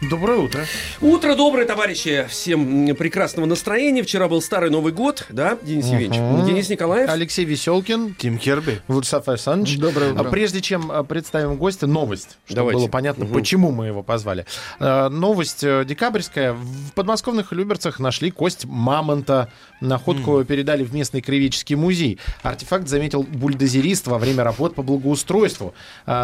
Доброе утро. Утро доброе, товарищи. Всем прекрасного настроения. Вчера был старый Новый год, да, Денис Евгеньевич? Денис Николаев. Алексей Веселкин. Тим Керби. Владислав Александрович. Доброе утро. А Прежде чем а, представим гостя, новость, чтобы Давайте. было понятно, Мгм. почему мы его позвали. А, Новость э, декабрьская. В подмосковных Люберцах нашли кость мамонта. Находку передали в местный краеведческий музей. Артефакт заметил бульдозерист во время работ по благоустройству.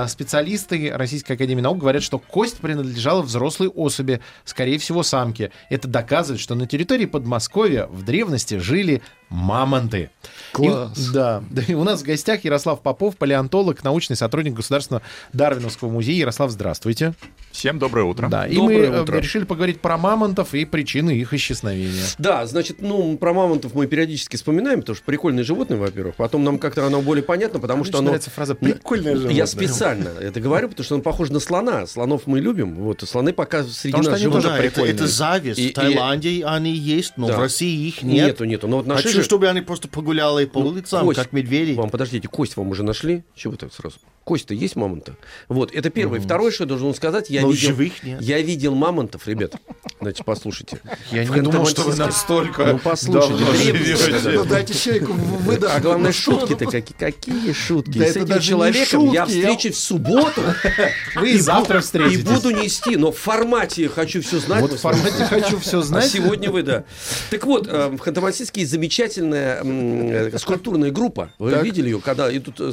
Специалисты Российской Академии Наук говорят, что кость принадлежала взрослой особи, скорее всего, самке. Это доказывает, что на территории Подмосковья в древности жили мамонты. Класс. И- да. И у нас в гостях Ярослав Попов, палеонтолог, научный сотрудник Государственного Дарвиновского музея. Ярослав, здравствуйте. Всем доброе утро. Да, и Доброе мы э, утро. решили поговорить про мамонтов и причины их исчезновения. Да, значит, ну, про мамонтов мы периодически вспоминаем, потому что прикольные животные, во-первых. Потом нам как-то оно более понятно, потому Мне что оно... нравится фраза «прикольное животное». Я специально это говорю, потому что он похож на слона. Слонов мы любим. Вот, и слоны пока среди Потому нас живут. Да, это, прикольные. это зависть. И- в Таиланде они есть, но Да. в России их нет. Нету, нету. Но вот наши же- чтобы они просто погуляли по Ну, улицам, кость как медведи. Вам, подождите, кость вам уже нашли? Чего вы так сразу? Кость-то есть мамонта? Вот, это первое. Второе, что я должен сказать, я Но видел... живых нет. Я видел мамонтов, ребят. Значит, послушайте. Я не думал, что вы настолько Ну, послушайте, да, да, да. дайте человеку выдохнуть. А главное, шутки-то какие, какие шутки. Да И с это этим даже не человеком я шутки, я- встречусь в субботу. Вы и завтра И встретитесь. буду нести, но в формате хочу все знать. Вот вы в формате «хочу все А знать». сегодня вы, да. Так вот, э, в Ханты-Мансийске замечательная э, скульптурная группа. Вы видели ее, когда идут э,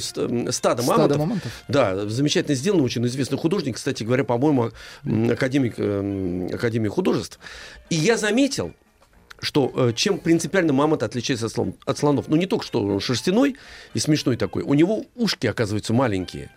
стадо мамонтов? Мамонтов. Да, замечательно сделано, очень известный художник, кстати говоря, по-моему, академик м, Академии художеств. И я заметил, что э, чем принципиально мамонт отличается от слонов. Ну, не только что он шерстяной и смешной такой, у него ушки, оказывается, маленькие.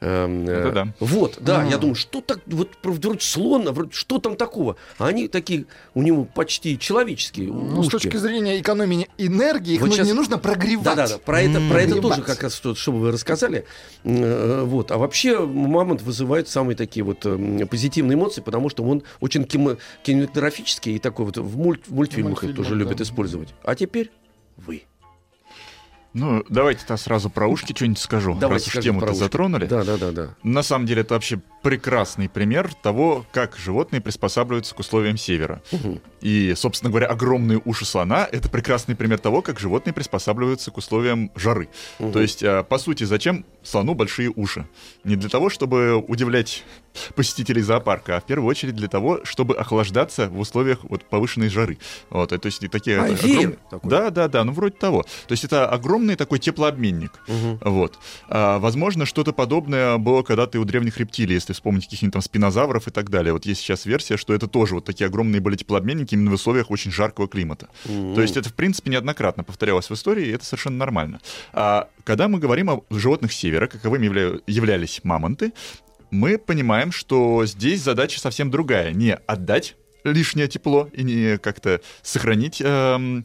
Эм, э, Это да. Вот, да, я думаю, что так, вот вроде слон, а вроде что там такого? А они такие, у него почти человеческие Ну, с ушки. точки зрения экономии энергии, их Вот ну, щас- не нужно прогревать. Да, да, да. Про это, про это тоже как раз что, чтобы вы рассказали. Э, Вот. А вообще мамонт вызывает самые такие вот м, позитивные эмоции, потому что он очень кинематографический и такой вот в, мульт- в мультфильмах их мультфильмах, тоже да. любят использовать. А теперь вы. Ну, давайте-то сразу про ушки что-нибудь скажу, Давайте раз уж тему-то затронули. Да, да, да, да. На самом деле это вообще прекрасный пример того, как животные приспосабливаются к условиям севера. Мгм. И, собственно говоря, огромные уши слона — это прекрасный пример того, как животные приспосабливаются к условиям жары. Мгм. То есть, а, по сути, зачем слону большие уши? Не для того, чтобы удивлять посетителей зоопарка, а в первую очередь для того, чтобы охлаждаться в условиях вот повышенной жары. Вот, то есть такие... А, огром- такой. Да, да, да, ну вроде того. То есть это огромный такой теплообменник. Мгм. Вот. А, возможно, что-то подобное было когда-то и у древних рептилий, если вспомнить каких-нибудь там спинозавров и так далее. Вот есть сейчас версия, что это тоже вот такие огромные были теплообменники именно в условиях очень жаркого климата. То есть это, в принципе, неоднократно повторялось в истории, и это совершенно нормально. А когда мы говорим о животных севера, каковыми явля- являлись мамонты, мы понимаем, что здесь задача совсем другая. Не отдать лишнее тепло и не как-то сохранить, эм,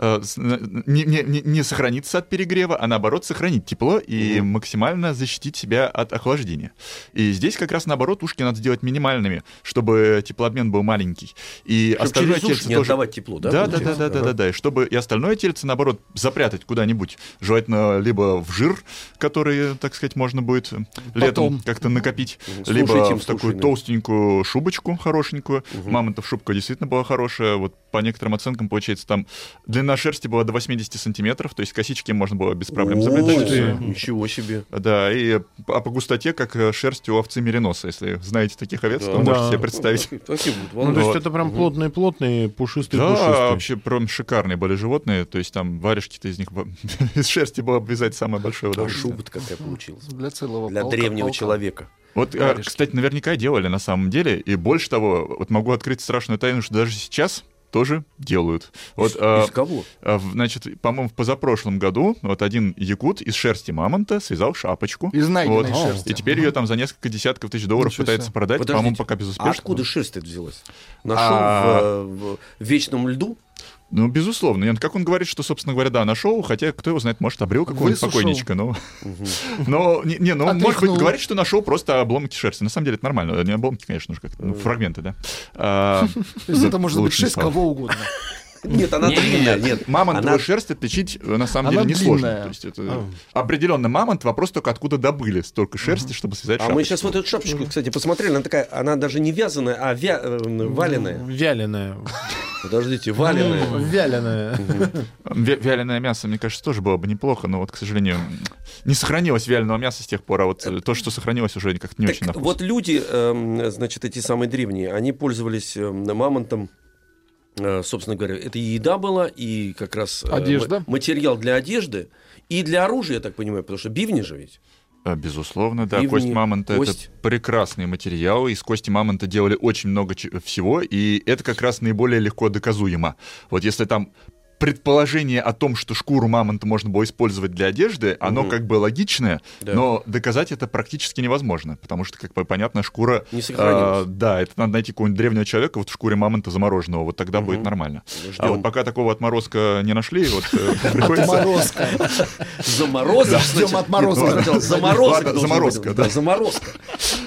не, не- не- не сохраниться от перегрева, а наоборот сохранить тепло и максимально защитить себя от охлаждения. И здесь как раз наоборот ушки надо сделать минимальными, чтобы теплообмен был маленький. И Чтоб остальное через тельце не тоже... отдавать тепло, да? Да, да, да, да, да, да, да. И чтобы и остальное тельце, наоборот, запрятать куда-нибудь. Желательно либо в жир, который, так сказать, можно будет летом как-то накопить, Слушай, либо Тим, в слушай, такую да. толстенькую шубочку хорошенькую. Мамонтов шубка действительно была хорошая. Вот по некоторым оценкам, получается, там длина шерсти была до 80 сантиметров, то есть косички можно было без проблем заплетать. ты, Ничего себе. Да, и а по густоте, как э, шерсть у овцы мериноса. Если знаете таких овец, то Да. можете Да. себе представить. Такие будут Ну, то есть это прям плотные-плотные, пушистые Да, пушистые. вообще прям шикарные были животные. То есть там варежки-то из них из шерсти было обвязать самое большое А удовольствие. шуба-то какая получилась. Для целого Для полка- древнего полка. человека. Вот, а, кстати, наверняка делали на самом деле. И больше того, вот могу открыть страшную тайну, что даже сейчас тоже делают. Вот, а, Из кого? а, значит, по-моему, в позапрошлом году вот один якут из шерсти мамонта связал шапочку. Из найденной Вот. шерсти. И теперь ее там за несколько десятков тысяч долларов Ничего пытается себе. продать, Подождите. по-моему, пока А безуспешно. откуда шерсть это взялась? Нашел А- в, в вечном льду? Ну, безусловно. Он- Как он говорит, что, собственно говоря, да, нашел, хотя, кто его знает, может, обрел какого-нибудь покойничка, но... Но, не, не, ну, может быть, говорит, что нашел просто обломки шерсти. На самом деле это нормально. Не обломки, конечно, уже как-то, ну, фрагменты, да. А, То есть это может быть шесть кого угодно. Нет, она длинная, нет. Мамонтовую Она- шерсть отличить э, на самом Она деле несложно. То есть это определенно мамонт, вопрос только откуда добыли столько шерсти, чтобы связать А шапочку. мы сейчас вот эту шапочку, кстати, посмотрели, она такая, она даже не вязаная, а вя... э, валеная. Вяленое. Подождите, валеная. Вяленое. Вя- Вяленое мясо, мне кажется, тоже было бы неплохо, но вот, к сожалению, не сохранилось вяленого мяса с тех пор, а вот э, то, что сохранилось, уже как-то не очень на Так вкус. вот люди, эм, значит, эти самые древние, они пользовались эм, мамонтом, собственно говоря, это и еда была, и как раз э, Одежда. ма- материал для одежды, и для оружия, я так понимаю, потому что бивни же ведь. А, Безусловно, да. Бивни, кость мамонта кость. это прекрасный материал. Из кости мамонта делали очень много всего, и это как раз наиболее легко доказуемо. Вот если там предположение о том, что шкуру мамонта можно было использовать для одежды, оно как бы логичное, Да. но доказать это практически невозможно, потому что, как бы понятно, шкура... Не сохранилась. а, да, это надо найти какого-нибудь древнего человека вот в шкуре мамонта замороженного, вот тогда будет нормально. А Ждем. вот пока такого отморозка не нашли, вот э, приходится... Отморозка. Заморозок. Ждем отморозка. Ну, заморозка. Да, заморозка.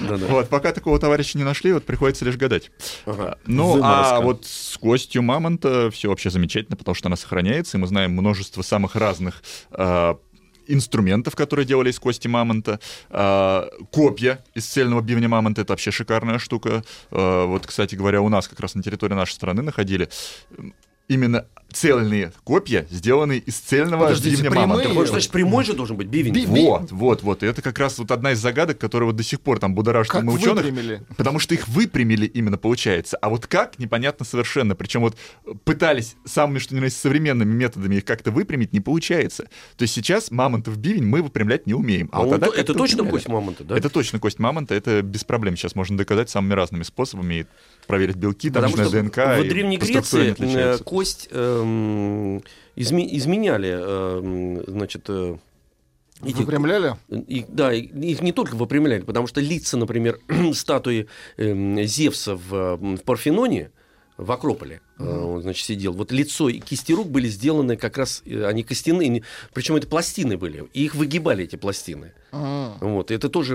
Да-да. Вот, пока такого товарища не нашли, вот приходится лишь гадать. Ага. Ну, Заморозка. а вот с костью мамонта все вообще замечательно, потому что она сохраняется, и мы знаем множество самых разных а, инструментов, которые делали из кости мамонта. А, копья из цельного бивня мамонта — это вообще шикарная штука. А, вот, кстати говоря, у нас как раз на территории нашей страны находили именно цельные копья, сделанные из цельного Подождите, бивня прямые? мамонта. Вот, значит, прямой же должен быть бивень. Би- Вот, вот, вот. И это как раз вот одна из загадок, которая вот до сих пор там будоражит Как мы ученых. выпрямили? Потому что их выпрямили именно, получается. А вот как, непонятно совершенно. Причем вот пытались самыми, что ни на есть, современными методами их как-то выпрямить, не получается. То есть сейчас мамонтов бивень мы выпрямлять не умеем. А вот он тогда то- это точно выпрямляли. кость мамонта, да? Это точно кость мамонта, это без проблем сейчас можно доказать самыми разными способами. И проверить белки, там, Потому что ДНК. в и Древней Греции э, кость изме- изменяли, эм, значит, э, эти- Выпрямляли? И, да, их не только выпрямляли, потому что лица, например, статуи эм, Зевса в, в Парфеноне, в Акрополе, э, он, значит, сидел. Вот лицо и кисти рук были сделаны как раз, э, они костяные, причем это пластины были, и их выгибали, эти пластины. А, Вот, и это тоже,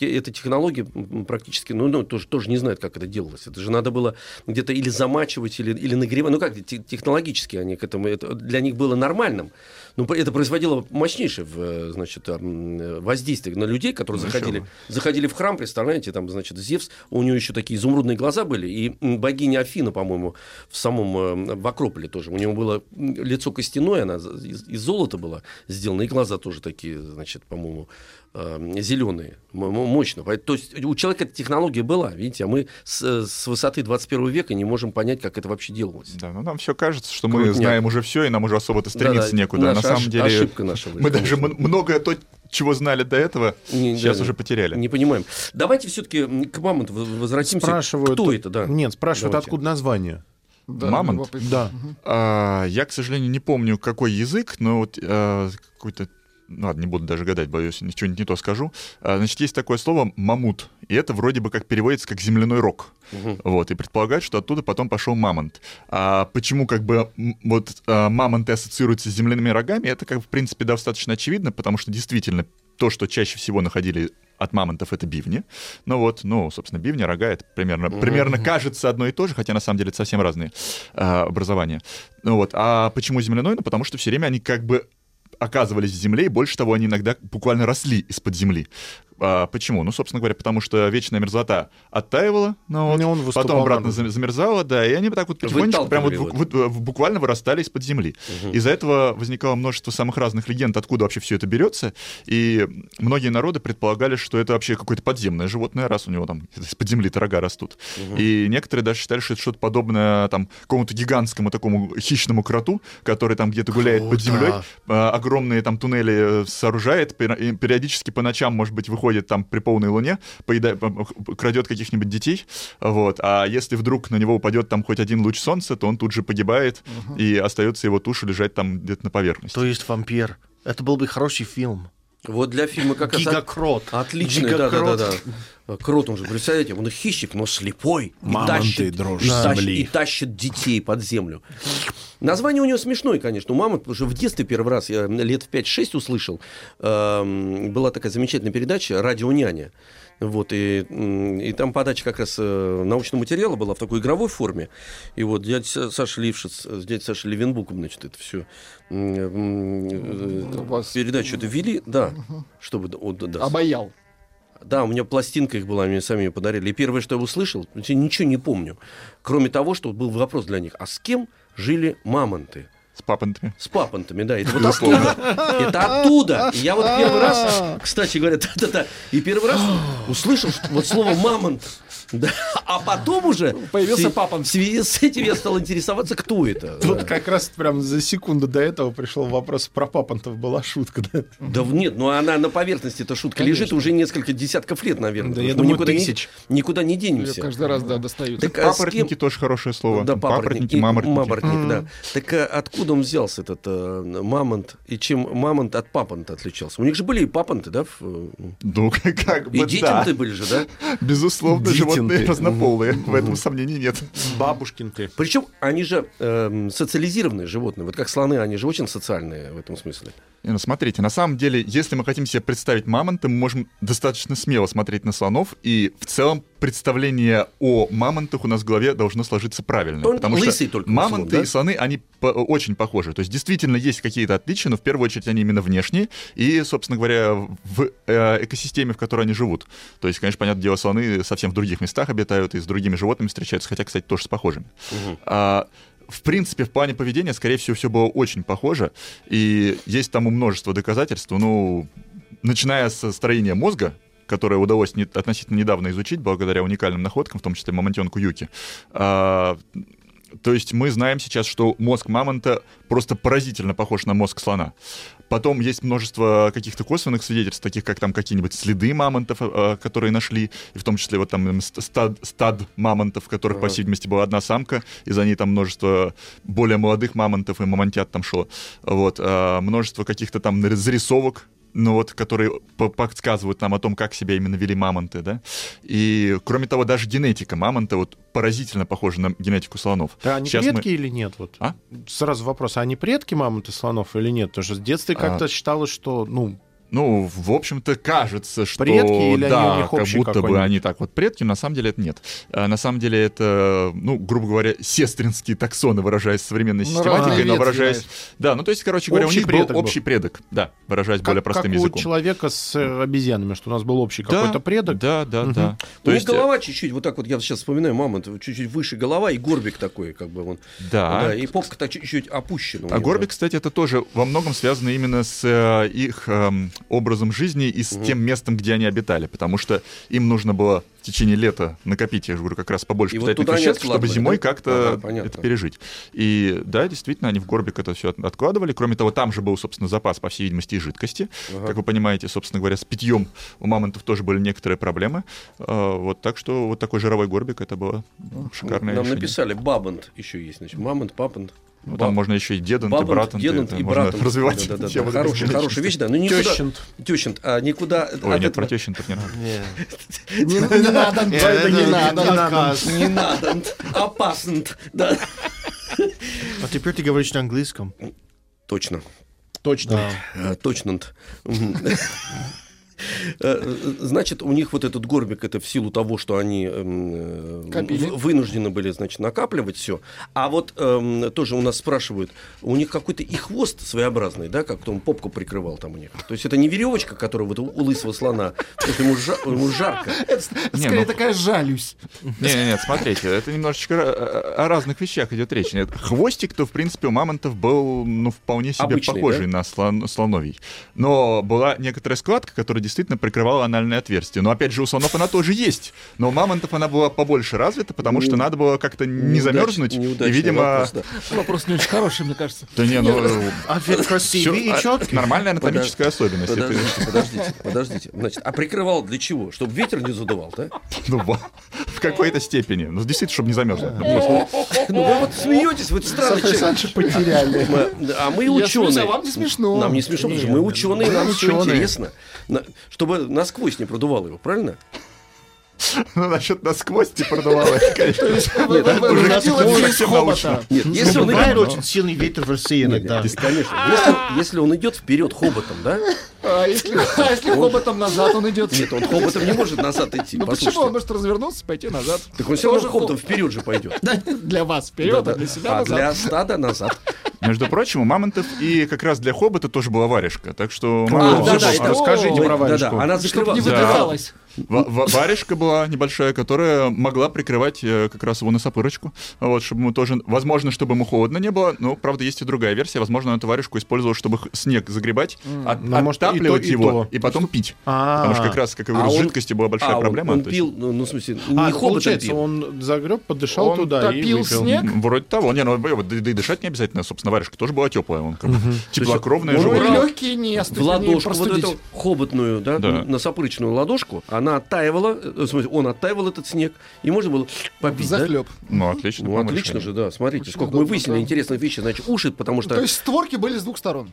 эта технология практически, ну, ну, тоже, тоже не знает, как это делалось. Это же надо было где-то или замачивать, или, или нагревать. Ну, как, те- технологически они к этому, это для них было нормальным. Но это производило мощнейшее, в, значит, воздействие на людей, которые Ну, заходили, заходили в храм, представляете, там, значит, Зевс, у него еще такие изумрудные глаза были, и богиня Афина, по-моему, в самом, э, в Акрополе тоже, у него было лицо костяное, она из, из золота была сделана, и глаза тоже такие, значит, по-моему, зеленые, мощно. То есть у человека эта технология была, видите, а мы с, э, с высоты 21 века не можем понять, как это вообще делалось. Да, ну нам все кажется, что мы Крутняк. знаем уже все, и нам уже особо-то стремиться Да-да, некуда. А наша на самом ош- деле ошибка наша мы даже конечно. м- многое то, чего знали до этого, Не- сейчас да, уже потеряли. Не понимаем. Давайте все-таки к мамонту возвратимся. Спрашивают, Кто это, да? Нет, спрашивают, Давайте. откуда название. да, Мамонт? Да. А, я, к сожалению, не помню, какой язык, но вот а, какой-то ладно, не буду даже гадать, боюсь, ничего не то скажу. А, значит, есть такое слово «мамут», и это вроде бы как переводится как «земляной рог». Мгм. Вот, и предполагают, что оттуда потом пошел мамонт. А почему как бы вот а, мамонты ассоциируются с земляными рогами, это как в принципе, достаточно очевидно, потому что действительно то, что чаще всего находили от мамонтов, это бивни. Ну вот, ну, собственно, бивни, рога, это примерно, примерно кажется одно и то же, хотя на самом деле это совсем разные а, образования. Ну вот, а почему земляной? Ну, потому что все время они как бы оказывались в земле, и больше того, они иногда буквально росли из-под земли. А, почему? Ну, собственно говоря, потому что вечная мерзлота оттаивала, ну, вот, И он потом обратно зам- замерзала, да, и они вот так вот потихонечку прям вот, вот- вот, буквально вырастали из-под земли. Из-за этого возникало множество самых разных легенд, откуда вообще все это берется, и многие народы предполагали, что это вообще какое-то подземное животное, раз у него там из-под земли рога растут. И некоторые даже считали, что это что-то подобное там какому-то гигантскому такому хищному кроту, который там где-то гуляет под Круто. землей, а, огромные там туннели э, сооружает, периодически по ночам, может быть, выходит там при полной луне, поедает, крадет каких-нибудь детей, вот, а если вдруг на него упадет там хоть один луч солнца, то он тут же погибает, и остается его туша лежать там где-то на поверхности. То есть вампир. Это был бы хороший фильм. Вот для фильма как раз... Гигакрот. Отличный, да, да. Крот, он же, представляете, он хищник, но слепой. И тащит, дрожь и, тащит, и тащит детей под землю. Название у него смешное, конечно, у мамонт, потому что в детстве первый раз, я лет в 5-6 услышал, эм, была такая замечательная передача «Радио няня». Вот, и, и там подача как раз э, научного материала была в такой игровой форме. И вот дядя Са- Саша Лившиц с дядей Сашей Левенбуком, значит, это все вас- передачу это вели, да, чтобы... вот, да, Обаял. Да, у меня пластинка их была, мне сами ее подарили. И первое, что я услышал, я ничего не помню. Кроме того, что был вопрос для них, а с кем жили мамонты? С папантами. С папантами, да. Это вот оттуда. Это оттуда. И я вот первый раз, кстати говоря, да-да-да, и первый раз услышал что- вот слово «мамонт». Да. А потом уже... Появился в- папант. В связи с этим я стал интересоваться, кто это. Тут как раз прям за секунду до этого пришел вопрос про папантов. Была шутка, да? Да нет, ну она на поверхности эта шутка лежит уже несколько десятков лет, наверное. Да, я думаю, никуда, тысяч. Не, никуда не денемся. каждый раз, да, достают. Так, а с кем- Папоротники тоже хорошее слово. Да, Папоротники, и маморотники. мамортник, да. Так а, откуда он взялся, этот э, мамонт, и чем мамонт от папанта отличался? У них же были и папанты, да? э, Ну, как, как и бы детям-то да. были же, да? Безусловно, Детям животные ты. разнополые. В этом сомнений нет. Бабушкин ты. Причем они же эм, социализированные животные. Вот как слоны, они же очень социальные в этом смысле. Ну, смотрите, на самом деле, если мы хотим себе представить мамонта, мы можем достаточно смело смотреть на слонов, и в целом представление о мамонтах у нас в голове должно сложиться правильно. Он потому лысый что только мамонты слон, да? и слоны, они по- очень похожи. То есть действительно есть какие-то отличия, но в первую очередь они именно внешние и, собственно говоря, в э, экосистеме, в которой они живут. То есть, конечно, понятное дело, слоны совсем в других местах обитают и с другими животными встречаются, хотя, кстати, тоже с похожими. А, в принципе, в плане поведения, скорее всего, все было очень похоже. И есть тому множество доказательств. Ну, начиная со строения мозга, которое удалось не- относительно недавно изучить благодаря уникальным находкам, в том числе мамонтенку Юки. А, то есть мы знаем сейчас, что мозг мамонта просто поразительно похож на мозг слона. Потом есть множество каких-то косвенных свидетельств, таких как там какие-нибудь следы мамонтов, э, которые нашли, и в том числе вот там стад, стад мамонтов, в которых, по всей видимости, была одна самка, и за ней там множество более молодых мамонтов и мамонтят там шло. Вот, а, множество каких-то там зарисовок, ну вот, которые по- подсказывают нам о том, как себя именно вели мамонты, да. И, кроме того, даже генетика мамонта вот поразительно похожа на генетику слонов. Да, они Сейчас мы- предки или нет? Вот. А? Сразу вопрос, а они предки мамонты слонов или нет? Потому что в детстве как-то считалось, что, ну, Ну, в общем-то, кажется, что Предки или они да, у них как будто бы они так вот предки, но на самом деле это нет. А, на самом деле это, ну, грубо говоря, сестринские таксоны, выражаясь современной Ну, систематикой, но выражаясь... Да, ну, то есть, короче говоря, Общий у них был был. общий предок, да, выражаясь более как, простым как у языком. человека с э, обезьянами, что у нас был общий Да, какой-то предок. Да, да, да. У них есть, э, голова чуть-чуть, вот так вот, я сейчас вспоминаю, мамонт, чуть-чуть выше голова и горбик такой, как бы он. да. Да, и попка так чуть-чуть опущена. А горбик, кстати, это тоже во многом связано именно с э, их эм, образом жизни и с тем местом, где они обитали, потому что им нужно было в течение лета накопить, я же говорю, как раз побольше И вот питательных они веществ, чтобы зимой да? как-то Ага, это пережить. И да, действительно, они в горбик это все откладывали. Кроме того, там же был, собственно, запас, по всей видимости, и жидкости. Как вы понимаете, собственно говоря, с питьем у мамонтов тоже были некоторые проблемы. А, Вот так что вот такой жировой горбик это было шикарное Нам решение. написали бабант еще есть, значит, мамонт, папант. Ну, там можно еще и дедант, и дедант это и можно братант. развивать Да, да, да, да. Хорошая, хорошая вещь, да. Ну, никуда... Тещент. Тещент, а никуда... Ой, нет, этого- про тещин-то не надо. Не, надо, не надо. Не надо, опасно, да. А теперь ты говоришь на английском. Точно. Точно. Э, Точно. Мгм. Э, Значит, у них вот этот горбик, это в силу того, что они эм, э, Копили. вынуждены были, значит, накапливать все. А вот эм, тоже у нас спрашивают, у них какой-то и хвост своеобразный, да, как он попку прикрывал там у них. То есть это не веревочка, которая вот у лысого слона, ему, жа- ему жарко. Это Не, скорее ну- такая жалюсь. Не, не, нет, смотрите, это немножечко ра- о разных вещах идет речь. Нет, Хвостик-то, в принципе, у мамонтов был, ну, вполне себе Обычный, похожий да? на слон- слоновий. Но была некоторая складка, которая действительно прикрывала анальное отверстие. Но, опять же, у слонов она тоже есть. Но у мамонтов она была побольше развита, потому что надо было как-то не Неудач- замерзнуть. И, видимо... вопрос, да. Вопрос не очень хороший, мне кажется. Да не, ну... Ответ всё- красивый и а, четкий. Нормальная анатомическая особенность. Подождите, подождите. Значит, а прикрывал для чего? Чтобы ветер не задувал, да? Ну, во- какой-то степени. Ну, действительно, чтобы не замерзло. Ну вы вот смеетесь, вы странный человек. Потеряли. А мы смеюсь, ученые. а вам не смешно. Нам не смешно, потому что мы ну, ученые, нам все интересно. Чтобы насквозь не продувало его, правильно? Ну, насчет насквозь не продавало, это, конечно. Уже совсем научно. если он идет... очень сильный ветер в России иногда. конечно. Если, он идет вперед хоботом, да? А если, а хоботом назад он идет? Нет, он хоботом не может назад идти. Ну почему? Он может развернуться, пойти назад. Так он все равно хоботом вперед же пойдет. Для вас вперед, а для себя А назад. для стада назад. Между прочим, у мамонтов и как раз для хобота тоже была варежка. Так что... Мамонты да, да, Расскажите про варежку. Она закрывалась. Варежка была небольшая, которая могла прикрывать э, как раз его носопырочку. Вот, чтобы ему тоже... Возможно, чтобы ему холодно не было, но, правда, есть и другая версия. Возможно, он эту варежку использовал, чтобы снег загребать, от- Ну, может, и то, оттапливать и его то. и потом пить. А. Потому что как раз, как и говорю, А с он- жидкостью была большая А, он- проблема. Он есть- пил, ну, ну, в смысле, А, не получается, пил. он загреб, подышал Он туда и топил выпил. снег? Вроде того. Не, ну, да, да и дышать не обязательно. Собственно, варежка тоже была теплая. Он как бы теплокровная он и животное. легкие не В ладошку вот эту хоботную, да, Да. носопырочную ладошку, она оттаивала, э, в смысле, он оттаивал этот снег, и можно было попить, да? Захлеб. Ну, отлично. Ну, отлично же, да. Смотрите, Очень сколько мы удобно, выяснили да. интересных вещей. Значит, уши, потому что... То есть створки были с двух сторон.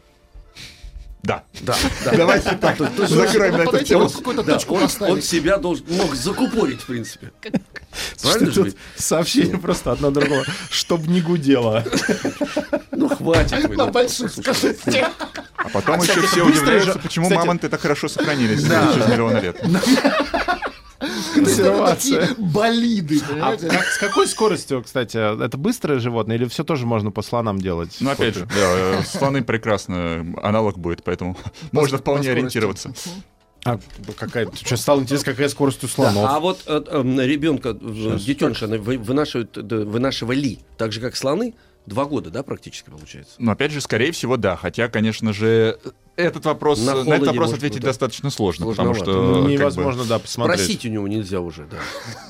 Да. Да, да. Давайте так. Закроем на эту Подойти тему. вот какую-то Да, точку он, себя должен, мог закупорить, в принципе. Правильно же сообщение просто одно другого. Чтоб не гудело. Ну, хватит. На больших скажите. А потом еще кстати, все удивляются, же- почему кстати- мамонты так хорошо сохранились Да. через миллионы лет. Консервация. Болиды, А как- с какой скоростью, кстати, это быстрое животное или все тоже можно по слонам делать? Ну, опять же, да, э, слоны прекрасно, аналог будет, поэтому можно вполне ориентироваться. А какая? Что стало интересно, какая скорость у Да, слонов? а вот э, э, ребенка, э, детеныша вынашивают, да, вынашивали, так же, как слоны, два года, да, практически получается? Но опять же, скорее всего, да. Хотя, конечно же, этот вопрос, На на, этот вопрос ответить быть, достаточно сложно, потому что Ну, как бы, невозможно, да, посмотреть. Спросить у него нельзя уже, да.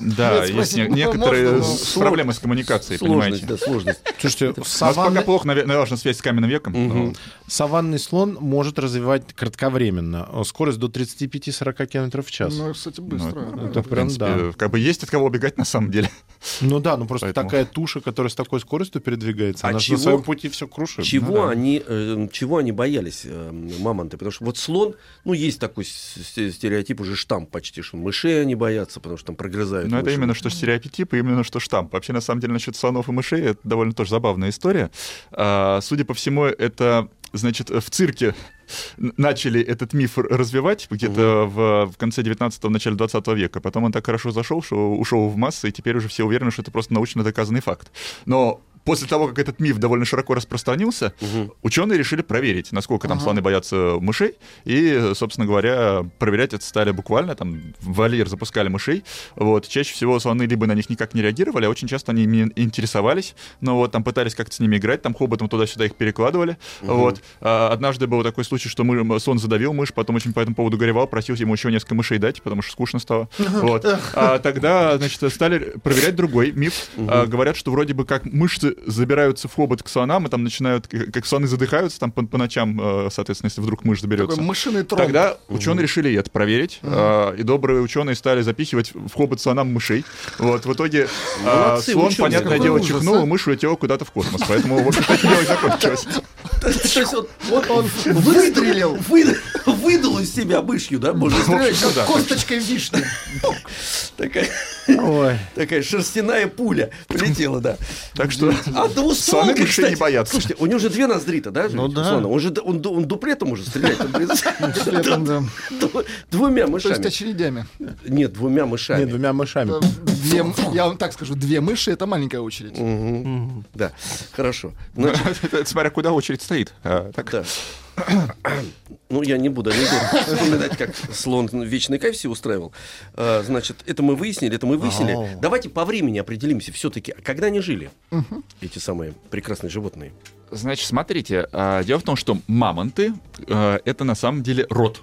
да, есть некоторые проблемы с коммуникацией, понимаете. да, сложность. Слушайте, У нас пока плохо налажена связь с каменным веком. Саванный слон может развивать кратковременно. Скорость до 35-40 км в час. Ну, кстати, ну, быстро. это в принципе, как бы есть от кого убегать на самом деле. Ну да, ну просто такая туша, которая с такой скоростью передвигается, А она на своем пути все крушит. Чего, Ну они, э, чего они боялись, э, мамонты? Потому что вот слон, ну, есть такой стереотип, уже штамп почти, что мышей они боятся, потому что там прогрызают. Но это именно что стереотип, и именно что штамп. Вообще, на самом деле, насчет слонов и мышей, это довольно тоже забавная история. А, судя по всему, это, значит, в цирке начали этот миф развивать где-то в, в конце 19-го, начале 20 века. Потом он так хорошо зашел, что ушел в массы, и теперь уже все уверены, что это просто научно доказанный факт. Но после того, как этот миф довольно широко распространился, ученые решили проверить, насколько там слоны боятся мышей, и, собственно говоря, проверять это стали буквально, там, в вольер запускали мышей, вот, чаще всего слоны либо на них никак не реагировали, а очень часто они ими интересовались, но вот там пытались как-то с ними играть, там хоботом туда-сюда их перекладывали, вот. А, однажды был такой случай, что мы, слон задавил мышь, потом очень по этому поводу горевал, просил ему еще несколько мышей дать, потому что скучно стало, вот. А тогда, значит, стали проверять другой миф, А, говорят, что вроде бы как мышцы забираются в хобот к слонам, и там начинают, как слоны задыхаются там по, по ночам, э, соответственно, если вдруг мышь заберется. Такой мышиный трон. Тогда ученые решили и это проверить, а, и добрые ученые стали запихивать в хобот слонам мышей. Вот, в итоге а, слон, ученые. понятное дело, ужас, чихнул, а? и мышь улетела куда-то в космос. Поэтому, в общем-то, это дело закончилось. То есть он, он, выстрелил, вы- выдал из себя мышью, да, можно сказать? общем, да. Косточкой вишни. Такая, Ой. такая шерстяная пуля полетела, да. Так что А мышей кстати, не боятся. Слушайте, у него же две ноздри-то, да? Ну да. слона? Он же он, он дуплетом может стрелять. там, блин, Дуплетом, да. д- Двумя То есть мышами. очередями. Нет, двумя Нет, мышами. двумя мышами. Э, Две, я вам так скажу, две мыши это маленькая очередь. Да, хорошо. Смотря куда очередь стоит. А, так, да. Ну, я не буду анекдот вспоминать, как слон вечный кайф себе устраивал. А, Значит, это мы выяснили, это мы выяснили. Ау. Давайте по времени определимся все-таки, когда они жили, эти самые прекрасные животные. Значит, смотрите, а, дело в том, что мамонты а, это на самом деле род.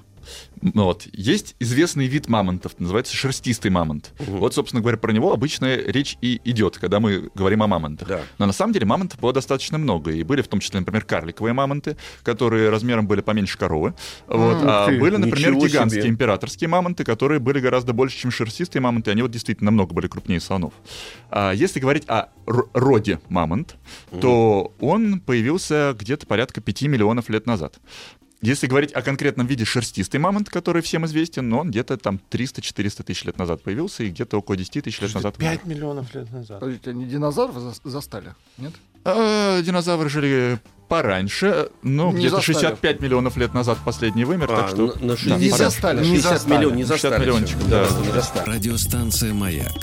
Вот. Есть известный вид мамонтов, называется шерстистый мамонт. Вот, собственно говоря, про него обычно речь и идет, когда мы говорим о мамонтах. Да. Но на самом деле мамонтов было достаточно много. И были в том числе, например, карликовые мамонты, которые размером были поменьше коровы. Вот. А ты, были, например, гигантские себе. императорские мамонты, которые были гораздо больше, чем шерстистые мамонты. Они вот действительно намного были крупнее слонов. А если говорить о роде мамонт, то он появился где-то порядка 5 миллионов лет назад. Если говорить о конкретном виде шерстистый мамонт, который всем известен, но он где-то там 300-400 тысяч лет назад появился и где-то около 10 тысяч лет назад. 5 миллионов лет назад. Подождите, они динозавров за- застали? Нет? А, динозавры жили пораньше, ну, Не где-то застали. 65 миллионов лет назад последний вымер, так А, что... на, на да, 60, Не пора. застали. на 60 застали. миллионов, не 60 застали. миллиончиков, всё. да. не застали. Радиостанция «Маяк»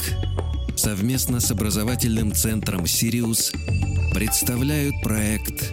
совместно с образовательным центром «Сириус» представляют проект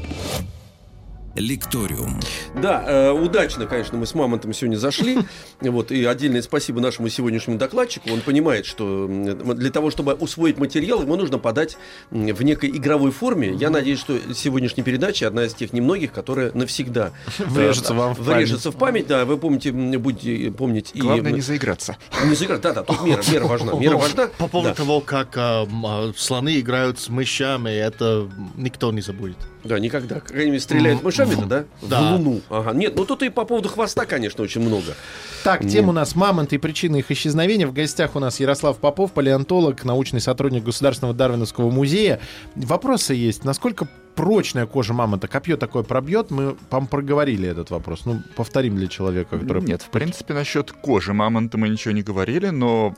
«Лекториум». Да, э, удачно, конечно, мы с Мамонтом сегодня зашли. Вот, и отдельное спасибо нашему сегодняшнему докладчику. Он понимает, что для того, чтобы усвоить материал, ему нужно подать в некой игровой форме. Я надеюсь, что сегодняшняя передача одна из тех немногих, которая навсегда э, Врежется вам в врежется в память. Да, вы помните, будете помнить. Главное и, не заиграться. не заиграть. Да, да, тут мера, мера важна. Мера важна. По поводу Да. того, как м, а, слоны играют с мышами, это никто не забудет. Да, никогда. Как они стреляют мышами-то, да? Да. В луну. Ага. Нет, ну тут и по поводу хвоста, конечно, очень много. Так, тема у нас мамонты и причины их исчезновения. В гостях у нас Ярослав Попов, палеонтолог, научный сотрудник Государственного Дарвиновского музея. Вопросы есть. Насколько прочная кожа мамонта? Копье такое пробьет? Мы, по проговорили этот вопрос. Ну, повторим для человека, который... Нет, в принципе, насчет кожи мамонта мы ничего не говорили, но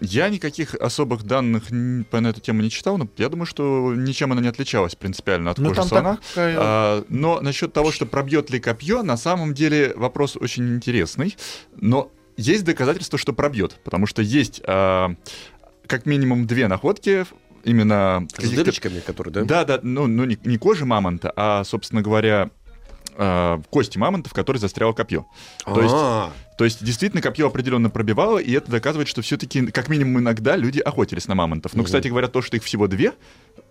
я никаких особых данных по на эту тему не читал, но я думаю, что ничем она не отличалась принципиально от Ну, кожи слона. такая- А, но насчет того, что пробьет ли копье, на самом деле вопрос очень интересный. Но есть доказательства, что пробьет, потому что есть а, как минимум две находки именно С дырочками, которые, да? да, да, ну, ну не, не кожи мамонта, а, собственно говоря, а, кости мамонта, в которой застряло копье. То есть, А, то есть действительно копье определенно пробивало, и это доказывает, что все-таки как минимум иногда люди охотились на мамонтов. Ну, кстати говоря, то, что их всего две,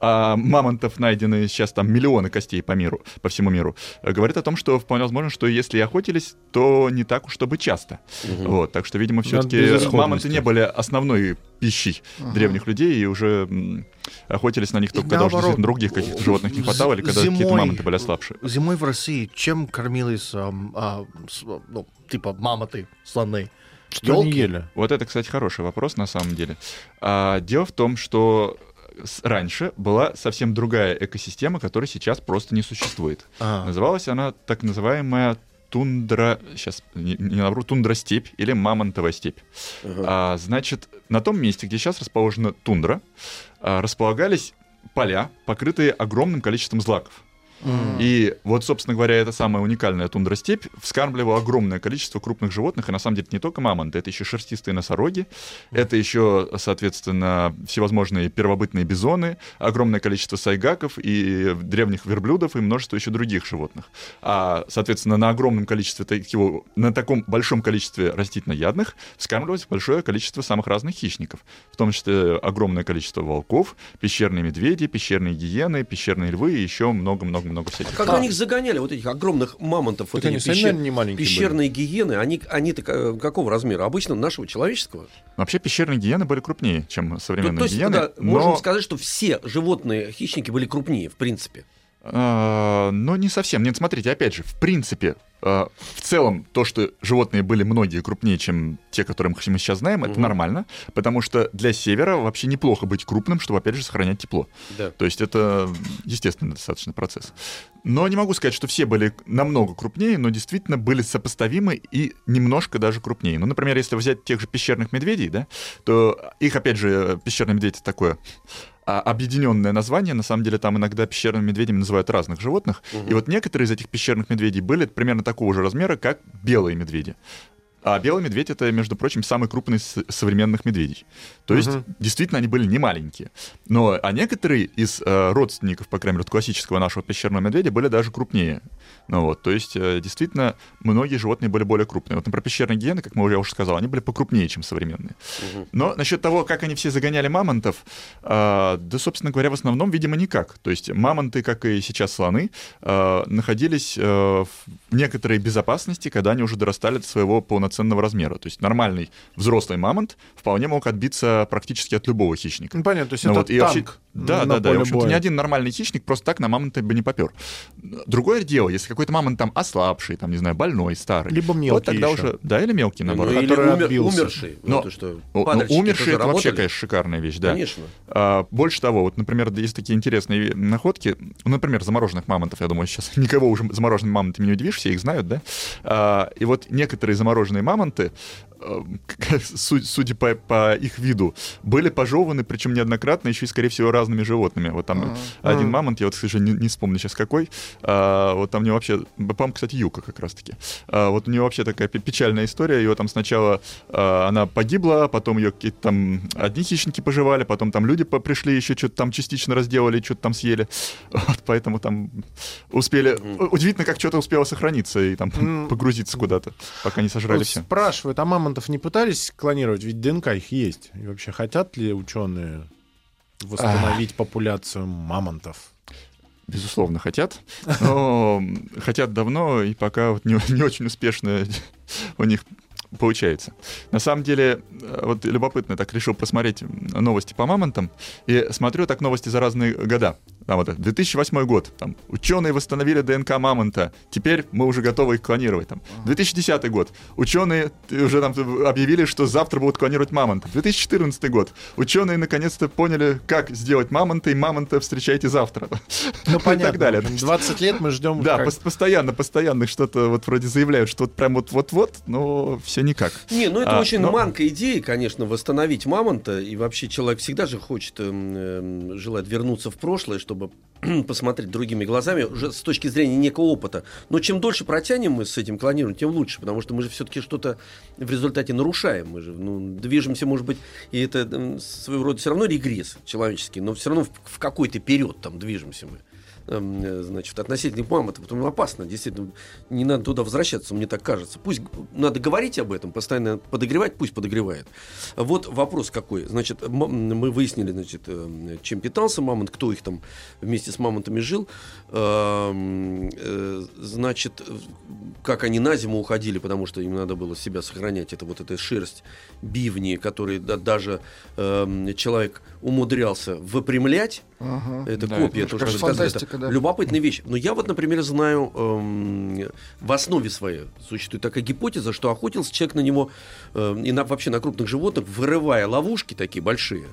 а мамонтов найдены сейчас там миллионы костей по миру, по всему миру, э, говорит о том, что вполне возможно, что если и охотились, то не так уж чтобы часто. Вот, так что, видимо, все-таки мамонты не были основной пищей древних людей и уже охотились на них только И когда уже наоборот, действительно других каких-то животных не хватало или когда какие-то мамонты были ослабшие. Зимой в России чем кормились, а, с- ну, типа мамонты, слоны? Что они Ёлки? ели? Вот это, кстати, хороший вопрос на самом деле. А, дело в том, что раньше была совсем другая экосистема, которая сейчас просто не существует. А. Называлась она так называемая тундра, сейчас не, не навру, тундра-степь или мамонтовая степь. А, значит, на том месте, где сейчас расположена тундра, а, располагались поля, покрытые огромным количеством злаков. И вот, собственно говоря, эта самая уникальная тундра-степь вскармливала огромное количество крупных животных, и на самом деле это не только мамонты, это еще шерстистые носороги, это еще, соответственно, всевозможные первобытные бизоны, огромное количество сайгаков и древних верблюдов и множество еще других животных. А, соответственно, на огромном количестве такого, на таком большом количестве растительноядных вскармливалось большое количество самых разных хищников, в том числе огромное количество волков, пещерные медведи, пещерные гиены, пещерные львы и еще много-много-много всяких. Как они их загоняли, вот этих огромных мамонтов, вот Так они эти пещер- не маленькие пещерные гиены, они, они-то ка- какого размера? Обычно нашего человеческого? Вообще пещерные гиены были крупнее, чем Ну, современные то есть, гиены, да, но, можем сказать, что все животные хищники были крупнее, в принципе. А, но не совсем. Нет, смотрите, опять же, в принципе, а, в целом то, что животные были многие крупнее, чем те, которых мы сейчас знаем, это нормально, потому что для севера вообще неплохо быть крупным, чтобы, опять же, сохранять тепло. Да. То есть это естественный достаточно процесс. Но не могу сказать, что все были намного крупнее, но действительно были сопоставимы и немножко даже крупнее. Ну, например, если взять тех же пещерных медведей, да, то их, опять же, пещерный медведь это такое объединенное название. На самом деле там иногда пещерными медведями называют разных животных. И вот некоторые из этих пещерных медведей были примерно такого же размера, как белые медведи. А белый медведь это, между прочим, самый крупный из современных медведей. То есть, действительно, они были не маленькие. Но а некоторые из э, родственников, по крайней мере, классического нашего пещерного медведя, были даже крупнее. Ну вот, то есть, э, действительно, многие животные были более крупные. Вот, например, пещерные гиены, как мы уже, я уже сказал, они были покрупнее, чем современные. Но насчет того, как они все загоняли мамонтов, э, да, собственно говоря, в основном, видимо, никак. То есть мамонты, как и сейчас слоны, э, находились э, в некоторой безопасности, когда они уже дорастали до своего полноценного размера. То есть нормальный взрослый мамонт вполне мог отбиться практически от любого хищника. Ну, понятно, то есть Ну это вот, и вообще- танк да, на да, да. И, в общем-то, ни один нормальный хищник просто так на мамонта бы не попер. Другое дело, если какой-то мамонт там ослабший, там, не знаю, больной, старый. Либо вот мелкий тогда еще. уже, да, или мелкий, Ну, наоборот. или который умер- умерший. Но- Вот и что. Ну, ну, тоже это вообще, работали? конечно, шикарная вещь, да. Конечно. А, больше того, вот, например, есть такие интересные находки, ну, например, замороженных мамонтов, я думаю, сейчас никого уже замороженными мамонтами не удивишь, все их знают, да? А, и вот некоторые замороженные мамонты, судя по, по их виду, были пожеваны, причем неоднократно, еще и, скорее всего, разными животными. Вот там один мамонт, я вот, к сожалению, не, не вспомню сейчас какой, а, вот там у него вообще, по-моему, кстати, юка как раз-таки. А, вот у него вообще такая пе- печальная история, его там сначала а, она погибла, потом ее какие-то там одни хищники пожевали, потом там люди пришли, еще что-то там частично разделали, что-то там съели. Вот, поэтому там успели... Удивительно, как что-то успело сохраниться и там погрузиться куда-то, пока не сожрали Вот все. спрашивают, а мамонтов не пытались клонировать? Ведь ДНК их есть. И вообще хотят ли ученые восстановить популяцию мамонтов? Безусловно, хотят. Но хотят давно, и пока вот не, не очень успешно у них получается. На самом деле, э, вот любопытно, так решил посмотреть новости по мамонтам, и смотрю так новости за разные года. Там вот это, 2008 год, там, ученые восстановили ДНК мамонта, теперь мы уже готовы их клонировать. Там. 2010 год, ученые уже там объявили, что завтра будут клонировать мамонта. 2014 год, ученые наконец-то поняли, как сделать мамонта, и мамонта встречайте завтра. Ну, и понятно. так далее. В общем, 20 лет мы ждем... Да, как- пос- постоянно, постоянно что-то вот вроде заявляют, что вот прям вот-вот-вот, но все никак. Не, ну это А, очень но- манка идеи, конечно, восстановить мамонта. И вообще человек всегда же хочет, эм, эм, желает вернуться в прошлое, чтобы посмотреть другими глазами, уже с точки зрения некого опыта. Но чем дольше протянем мы с этим клонированием, тем лучше, потому что мы же все-таки что-то в результате нарушаем. Мы же ну, движемся, может быть, и это своего рода все равно регресс человеческий, но все равно в, в какой-то период там движемся мы. Эм, э, Значит, относительно мамонтов, потому опасно, действительно, не надо туда возвращаться, мне так кажется. Пусть надо говорить об этом, постоянно подогревать, пусть подогревает. Вот вопрос какой. Значит, мы выяснили, значит, э, чем питался мамонт, кто их там вместе с мамонтами жил. Эм, э, Значит, как они на зиму уходили, потому что им надо было себя сохранять. Это вот эта шерсть, бивни, которые да- даже эм, человек умудрялся выпрямлять. Ага. Это Да, копия, это то, что как вы сказали. фантастика, Это да. Любопытная вещь. Но я вот, например, знаю, эм, в основе своей существует такая гипотеза, что охотился человек на него э, и на, вообще на крупных животных, вырывая ловушки такие большие,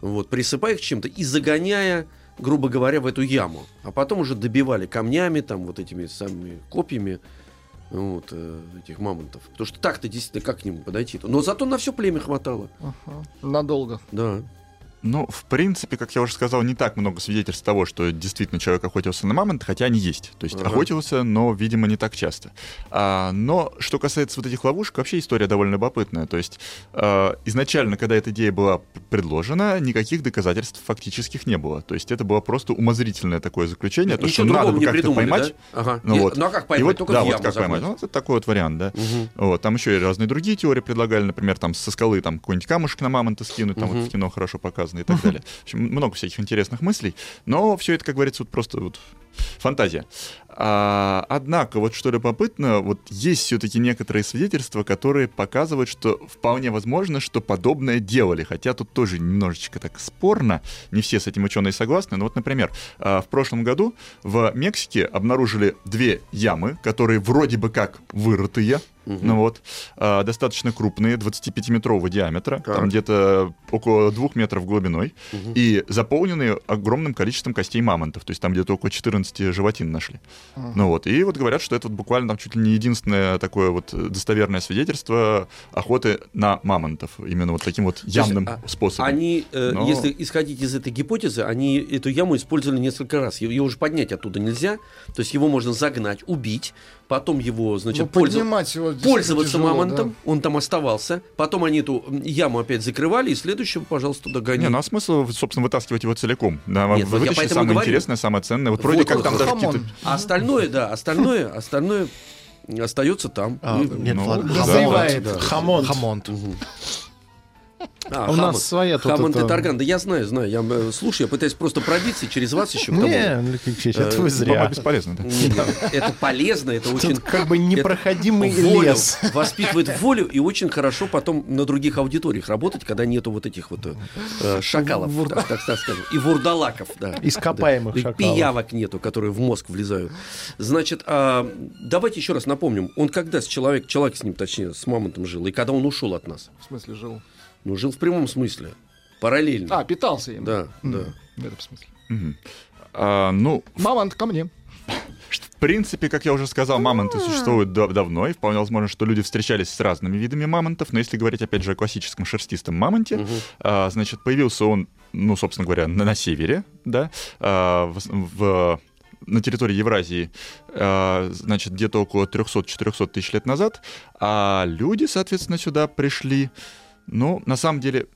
вот, присыпая их чем-то и загоняя грубо говоря, в эту яму. А потом уже добивали камнями, там, вот этими самыми копьями вот, э, этих мамонтов. Потому что так-то действительно как к ним подойти-то. Но зато на все племя хватало. Ага. Надолго. Да. Ну, в принципе, как я уже сказал, не так много свидетельств того, что действительно человек охотился на мамонта, хотя они есть. То есть Ага. охотился, но, видимо, не так часто. А, но что касается вот этих ловушек, вообще история довольно любопытная. То есть а, изначально, когда эта идея была предложена, никаких доказательств фактических не было. То есть это было просто умозрительное такое заключение, то, что надо бы как-то поймать. да? Ага. Ну, И- вот. ну а как И поймать? вот, Только да, вот как поймать. Ну, это такой вот вариант, да. Мгм. Вот, там еще и разные другие теории предлагали, например, там со скалы там какой-нибудь камушек на мамонта скинуть, там Мгм. вот в кино хорошо показано и так далее. В общем, много всяких интересных мыслей, но все это, как говорится, вот просто вот фантазия. А, однако, вот что любопытно, вот есть все-таки некоторые свидетельства, которые показывают, что вполне возможно, что подобное делали, хотя тут тоже немножечко так спорно, не все с этим ученые согласны, но вот, например, а, в прошлом году в Мексике обнаружили две ямы, которые вроде бы как вырытые, ну вот, а, достаточно крупные, 25-метрового диаметра, Так. там где-то около двух метров глубиной, и заполненные огромным количеством костей мамонтов, то есть там где-то около 14 животин нашли. Ну вот, и вот говорят, что это вот буквально там чуть ли не единственное такое вот достоверное свидетельство охоты на мамонтов, именно вот таким вот явным То есть, а, способом. Они, э, Но- если исходить из этой гипотезы, они эту яму использовали несколько раз. Ее, уже поднять оттуда нельзя. То есть его можно загнать, убить, потом его, значит, Ну, его пользоваться тяжело, мамонтом, да. он там оставался, потом они эту яму опять закрывали, и следующего, пожалуйста, туда гони. Не, ну а смысл, собственно, вытаскивать его целиком? Да, Нет, вот я самое говорю. интересное, самое ценное. Вот вроде Вот, как вот, там вот. даже какие-то... А остальное, да, остальное, остальное остается там. А, И- нет, ну, ладно. да. Дозревает да. хамон. Хамонт. А, У Хамон. нас своя тут Хамон это- и Тарган. Да я знаю, знаю. Я э, слушаю, я пытаюсь просто пробиться через вас еще. Не, это Э, вы зря. бесполезно, Это полезно, это очень... Как бы непроходимый лес. воспитывает волю и очень хорошо потом на других аудиториях работать, когда нету вот этих вот э, шакалов, так, скажем, и вурдалаков, да. Ископаемых шакалов. пиявок нету, которые в мозг влезают. Значит, а, давайте еще раз напомним, он когда с человек, человек с ним, точнее, с мамонтом жил, и когда он ушел от нас? В смысле, жил. Ну, жил в прямом смысле, параллельно. А, питался им. Да, да. В этом смысле. Мгм. А, ну, Мамонт ко мне. В принципе, как я уже сказал, мамонты существуют дав- давно, и вполне возможно, что люди встречались с разными видами мамонтов, но если говорить, опять же, о классическом шерстистом мамонте, а, значит, появился он, ну, собственно говоря, на, на севере, да, а, в, в- на территории Евразии, а, значит, где-то около 300-400 тысяч лет назад, а люди, соответственно, сюда пришли, ну, на самом деле,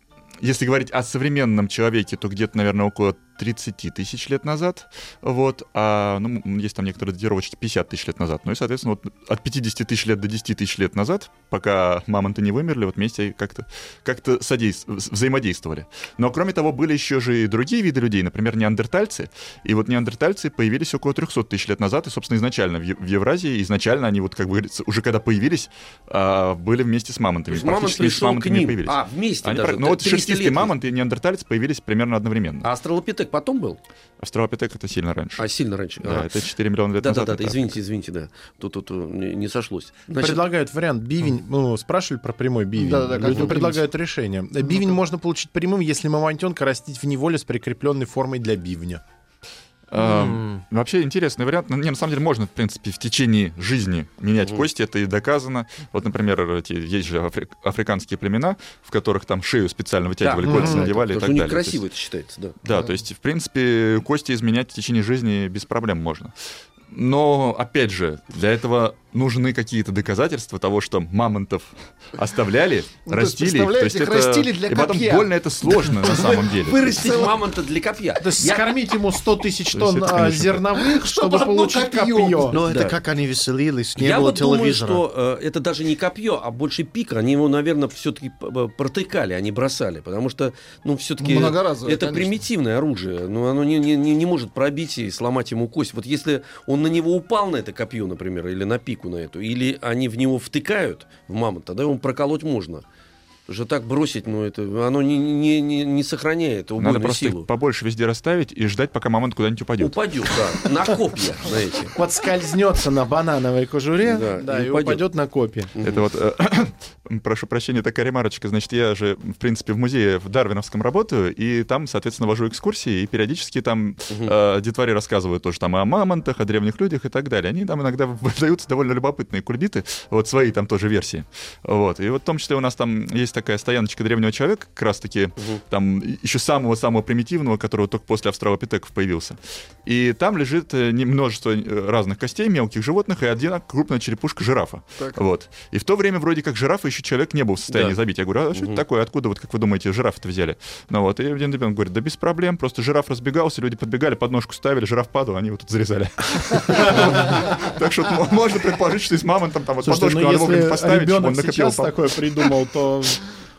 если говорить о современном человеке, то где-то, наверное, около 30 тысяч лет назад. Вот. А, ну, есть там некоторые датировочки 50 тысяч лет назад. Ну и, соответственно, вот от 50 тысяч лет до 10 тысяч лет назад, пока мамонты не вымерли, вот вместе как-то как содейс- вз- взаимодействовали. Но, кроме того, были еще же и другие виды людей, например, неандертальцы. И вот неандертальцы появились около 300 тысяч лет назад, и, собственно, изначально в, Евразии, изначально они вот, как бы уже когда появились, а, были вместе с То мамонтами. есть мамонт Практически вместе с к мамонтами и ним. появились. А, вместе Они даже. про- ну вот 300 шерстистые лет. мамонты и неандертальцы появились примерно одновременно. А австралопитек потом был? Австралопитек это сильно раньше. А, сильно раньше. Да, Ага. это 4 миллиона лет Да, да, назад. да, это да, извините, извините, да. Тут, тут, э, не, не сошлось. Значит, Предлагают вариант бивень. Ну, спрашивали про прямой бивень. Да-да-да, как Люди его предлагают решение. Бивень можно получить прямым, если мамонтенка растить в неволе с прикрепленной формой для бивня. А, Вообще интересный вариант. Ну, Не, на самом деле можно, в принципе, в течение жизни менять кости, это и доказано. Вот, например, эти, есть же афри- африканские племена, в которых там шею специально вытягивали, Да. кольца Мгм. надевали и потому так у них далее. То есть- красиво это считается, да. Да, то есть, в принципе, кости изменять в течение жизни без проблем можно. Но, опять же, для этого нужны какие-то доказательства того, что мамонтов оставляли, Ну, то есть, растили. их. представляете, их растили для И потом копья. больно это сложно на самом деле. Вырастить мамонта для копья. То есть Я- скормить ему 100 тысяч То тонн есть это, а, зерновых, чтобы получить копье. Но это как они веселились, не Я было вот думаю, телевизора. что э, это даже не копье, а больше пик. Они его, наверное, все-таки протыкали, а не бросали. Потому что, ну, все-таки это примитивное оружие. Но оно не, не, не, не может пробить и сломать ему кость. Вот если он на него упал, на это копье, например, или на пику на эту, или они в него втыкают, в мамонта, тогда его проколоть можно. Что так бросить, ну, это, оно не, не, не, не сохраняет Надо убойную просто силу. их побольше везде расставить и ждать, пока мамонт куда-нибудь упадет. Упадет, да, на копья, знаете. Подскользнется на банановой кожуре, Да, да, и и упадет. упадет на копье. Это вот, э, прошу прощения, такая ремарочка. Значит, я же, в принципе, в музее в Дарвиновском работаю, и там, соответственно, вожу экскурсии, и периодически там э, детворе рассказывают тоже там о мамонтах, о древних людях и так далее. Они там иногда выдаются довольно любопытные кульбиты, вот свои там тоже версии. Вот. И вот в том числе у нас там есть такая стояночка древнего человека, как раз-таки там еще самого-самого примитивного, которого только после австралопитеков появился. И там лежит э, множество э, разных костей, мелких животных, и одна крупная черепушка жирафа. Вот. И в то время вроде как жирафа еще человек не был в состоянии Да. забить. Я говорю, а что это такое? Откуда, вот как вы думаете, жирафа-то взяли? Ну вот, и один ребенок говорит, да без проблем, просто жираф разбегался, люди подбегали, подножку ставили, жираф падал, они его тут зарезали. Так что можно предположить, что и с мамонтом там вот подножку ну надо поставить, он накопил. сейчас такое придумал, то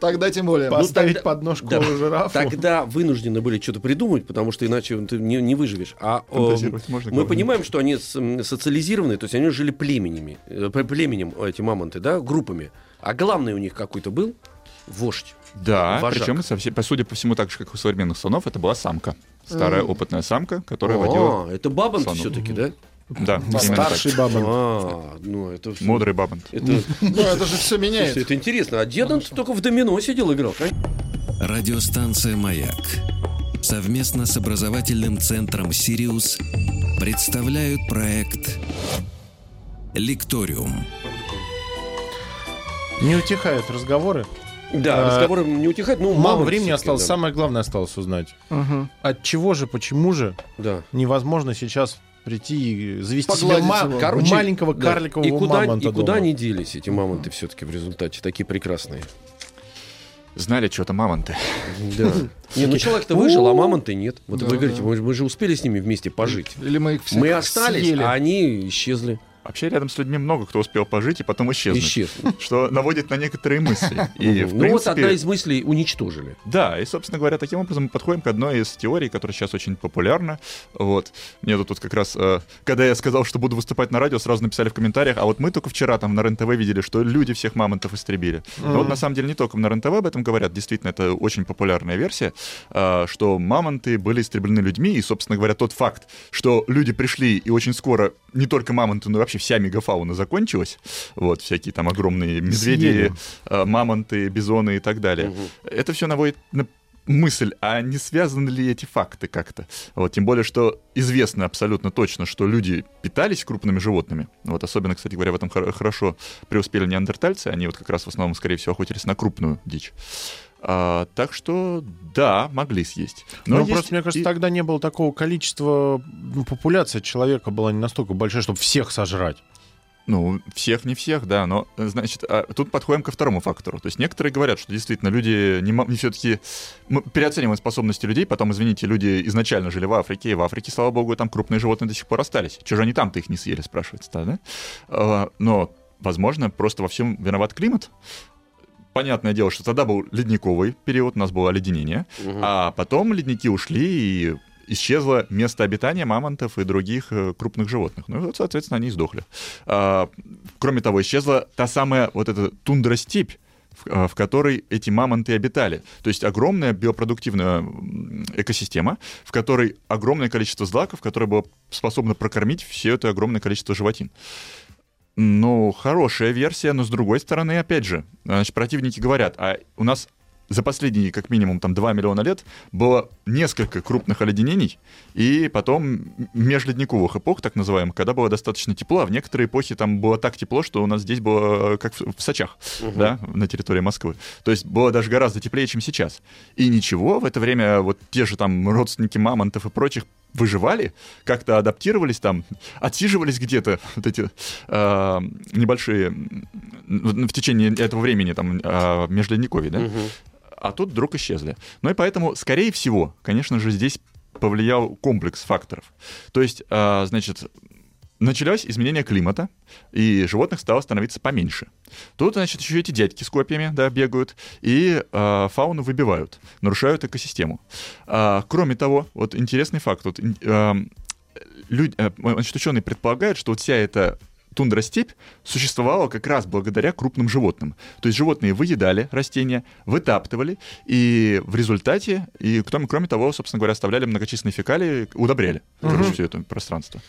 Тогда тем более. поставить тогда- подножку да. жирафу. Тогда вынуждены были что-то придумать, потому что иначе ты не, не выживешь. А э, можно, мы понимаем, что они социализированы, то есть они жили племенями, э, племенем эти мамонты, да, группами. А главный у них какой-то был вождь. Да, Вожак. причем, совсем, судя по всему, так же, как у современных слонов, это была самка. Старая опытная самка, которая водила... А, это бабонт все-таки, да? Да. Старший бабонт. А, ну это всё- Мудрый бабонт. Это, Ну, это же все слушайте, меняет. это интересно. А дед он только в домино сидел играл. конечно. Радиостанция «Маяк» совместно с образовательным центром «Сириус» представляют проект «Лекториум». Не утихают разговоры. Да, А, разговоры не утихают. Ну, Мало мамонт времени осталось. да. Самое главное осталось узнать. Мгм. От чего же, почему же Да. невозможно сейчас прийти и завести себе ма-. Короче, маленького да. карликового и куда, мамонта И куда дома. они делись, эти мамонты, все-таки в результате, такие прекрасные? Знали что-то мамонты. Да. Не, ну человек-то выжил, а мамонты нет. Вот Да, вы говорите, да. мы, мы же успели с ними вместе пожить. Или мы их Мы остались, съели. а они исчезли. Вообще рядом с людьми много кто успел пожить и потом исчезнуть. Исчезли. Что наводит на некоторые мысли. И, ну вот одна из мыслей уничтожили. Да, и, собственно говоря, таким образом мы подходим к одной из теорий, которая сейчас очень популярна. Вот. Мне тут, тут как раз, э, когда я сказал, что буду выступать на радио, сразу написали в комментариях, а вот мы только вчера там на РЕН-ТВ видели, что люди всех мамонтов истребили. Но вот на самом деле не только на РЕН-ТВ об этом говорят, действительно, это очень популярная версия, э, что мамонты были истреблены людьми, и, собственно говоря, тот факт, что люди пришли, и очень скоро не только мамонты, но и вообще вся мегафауна закончилась, вот, всякие там огромные медведи, Съели. э, мамонты, бизоны и так далее. Это все наводит на мысль, а не связаны ли эти факты как-то? Вот, тем более, что известно абсолютно точно, что люди питались крупными животными. Вот, особенно, кстати говоря, в этом хор- хорошо преуспели неандертальцы. Они вот как раз в основном, скорее всего, охотились на крупную дичь. А, так что, да, могли съесть. Но Но есть Ну, просто, мне кажется, и- тогда не было такого количества, ну, популяция человека была не настолько большая, чтобы всех сожрать. Ну, всех не всех, да, но, значит, а тут подходим ко второму фактору. То есть некоторые говорят, что действительно люди не, не все-таки... Мы переоцениваем способности людей, потом, извините, люди изначально жили в Африке, и в Африке, слава богу, там крупные животные до сих пор остались. Чего же они там-то их не съели, спрашивается, да? А, Но, возможно, просто во всем виноват климат. Понятное дело, что тогда был ледниковый период, у нас было оледенение, а потом ледники ушли, и исчезло место обитания мамонтов и других э, крупных животных. Ну и вот, соответственно, они сдохли. А, кроме того, исчезла та самая вот эта тундра-степь, в, а, в которой эти мамонты обитали. То есть огромная биопродуктивная экосистема, в которой огромное количество злаков, которое было способно прокормить все это огромное количество животин. Ну, хорошая версия, но с другой стороны, опять же, значит, противники говорят, а у нас за последние, как минимум, там 2 миллиона лет было несколько крупных оледенений, и потом межледниковых эпох, так называемых, когда было достаточно тепло, а в некоторые эпохи там было так тепло, что у нас здесь было э, как в, в Сочах, да, на территории Москвы. То есть было даже гораздо теплее, чем сейчас. И ничего, в это время вот те же там родственники мамонтов и прочих выживали, как-то адаптировались там, отсиживались где-то, вот эти э, небольшие, в течение этого времени там э, межледниковья, да? А тут вдруг исчезли. Ну и поэтому, скорее всего, конечно же, здесь повлиял комплекс факторов. То есть, э, значит, началось изменение климата, и животных стало становиться поменьше. Тут, значит, еще эти дядьки с копьями, да, бегают, и э, фауну выбивают, нарушают экосистему. А, кроме того, вот интересный факт, вот, ин- эм, люд- э, значит, ученые предполагают, что вот вся эта тундра-степь существовала как раз благодаря крупным животным. То есть животные выедали растения, вытаптывали, и в результате, и кроме, кроме того, собственно говоря, оставляли многочисленные фекалии, удобряли короче, все это пространство.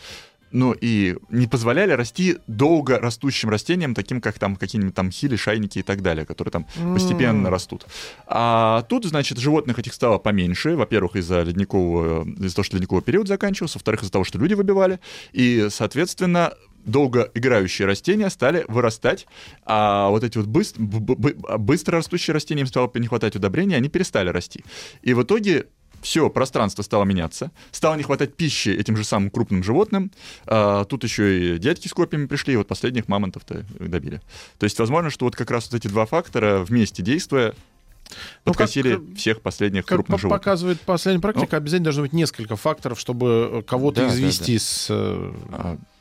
Ну и не позволяли расти долго растущим растениям, таким как там какие-нибудь там хили, шайники и так далее, которые там постепенно растут. А тут, значит, животных этих стало поменьше. Во-первых, из-за ледникового, из-за того, что ледниковый период заканчивался. Во-вторых, из-за того, что люди выбивали. И, соответственно, долго играющие растения стали вырастать, а вот эти вот быс- б- б- быстро растущие растения, им стало не хватать удобрений, они перестали расти. И в итоге все, пространство стало меняться, стало не хватать пищи этим же самым крупным животным. А, тут еще и дядьки с копьями пришли, и вот последних мамонтов-то добили. То есть, возможно, что вот как раз вот эти два фактора вместе действуя Ну, как- подкосили всех последних Как крупных животных. показывает последняя практика, обязательно должно быть несколько факторов, чтобы э, кого-то Да, да, извести с...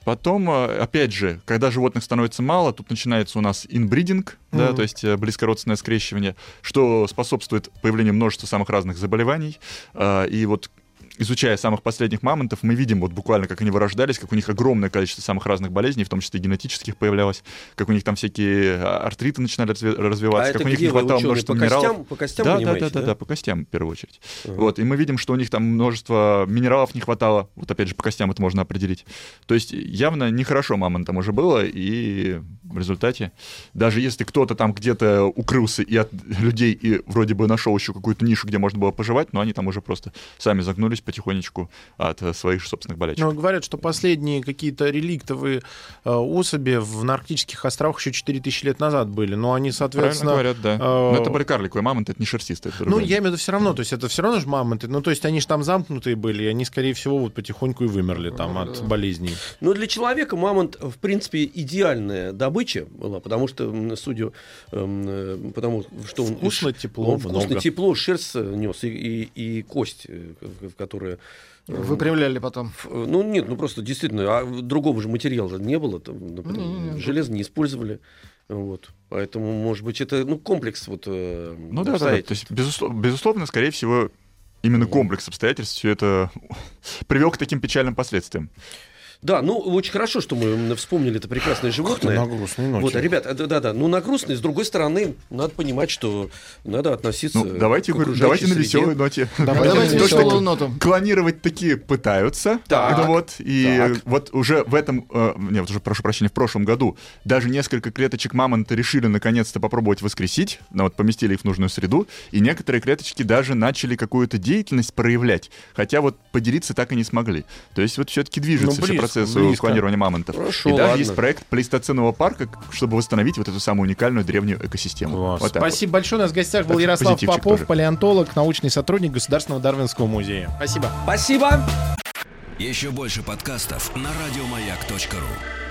Потом, э, опять же, когда животных становится мало, тут начинается у нас инбридинг, да, Мгм. то есть э, близкородственное скрещивание, что способствует появлению множества самых разных заболеваний. А, И вот изучая самых последних мамонтов, мы видим вот буквально, как они вырождались, как у них огромное количество самых разных болезней, в том числе генетических появлялось, как у них там всякие а, артриты начинали разве- развиваться, А как у них не хватало множества по минералов. костям, по костям да, да, да, да, да, по костям в первую очередь. Вот, и мы видим, что у них там множество минералов не хватало. Вот опять же, по костям это можно определить. То есть явно нехорошо мамонтам уже было, и в результате, даже если кто-то там где-то укрылся и от людей, и вроде бы нашел еще какую-то нишу, где можно было поживать, но они там уже просто сами загнулись, потихонечку от э, своих собственных болячек. Но говорят, что последние какие-то реликтовые э, особи в Арктических островах еще 4000 лет назад были. Но они, Правильно соответственно... говорят, да. э, Но это были карликовые мамонты, это не шерстистые. это Ну, я имею в виду все равно, то есть это все равно же мамонты. Ну, то есть они же там замкнутые были, и они, скорее всего, вот потихоньку и вымерли там от болезней. Но для человека мамонт, в принципе, идеальная добыча была, потому что, судя, эм, э, потому что он Вкусно, тепло, он вкусно, много. тепло, шерсть нес и, и, и кость, в- в которая э, Выпрямляли потом. э, Ну нет, ну просто действительно, а другого же материала не было, там, например, Не-не-не. железо не использовали, вот, поэтому может быть это ну комплекс вот. э, Ну да, да, да. То есть, безусловно, безусловно, скорее всего, именно комплекс обстоятельств все это привел к таким печальным последствиям. Да, ну очень хорошо, что мы вспомнили это прекрасное животное. на грустной ноте. Вот, ребят, да, да, да. Ну, на грустной, с другой стороны, надо понимать, что надо относиться. Ну, давайте, к говорю, давайте на веселой ноте. Давайте Давайте на веселую ноту. клонировать такие пытаются. Так, Это вот, и так. вот уже в этом, э, не, вот уже прошу прощения, в прошлом году даже несколько клеточек мамонта решили наконец-то попробовать воскресить, ну, вот поместили их в нужную среду, и некоторые клеточки даже начали какую-то деятельность проявлять, хотя вот поделиться так и не смогли. То есть вот все-таки движется Ну, все близко, процесс близко. клонирования мамонтов. Хорошо, и даже ладно. есть проект плейстоценового парка, чтобы восстановить вот эту самую уникальную древнюю экосистему. Класс. Вот так вот. Спасибо большое. У нас в гостях был Так, Ярослав Попов, тоже. палеонтолог, научный сотрудник Государственного Дарвинского музея. Спасибо. Спасибо. Еще больше подкастов на радиомаяк.ру.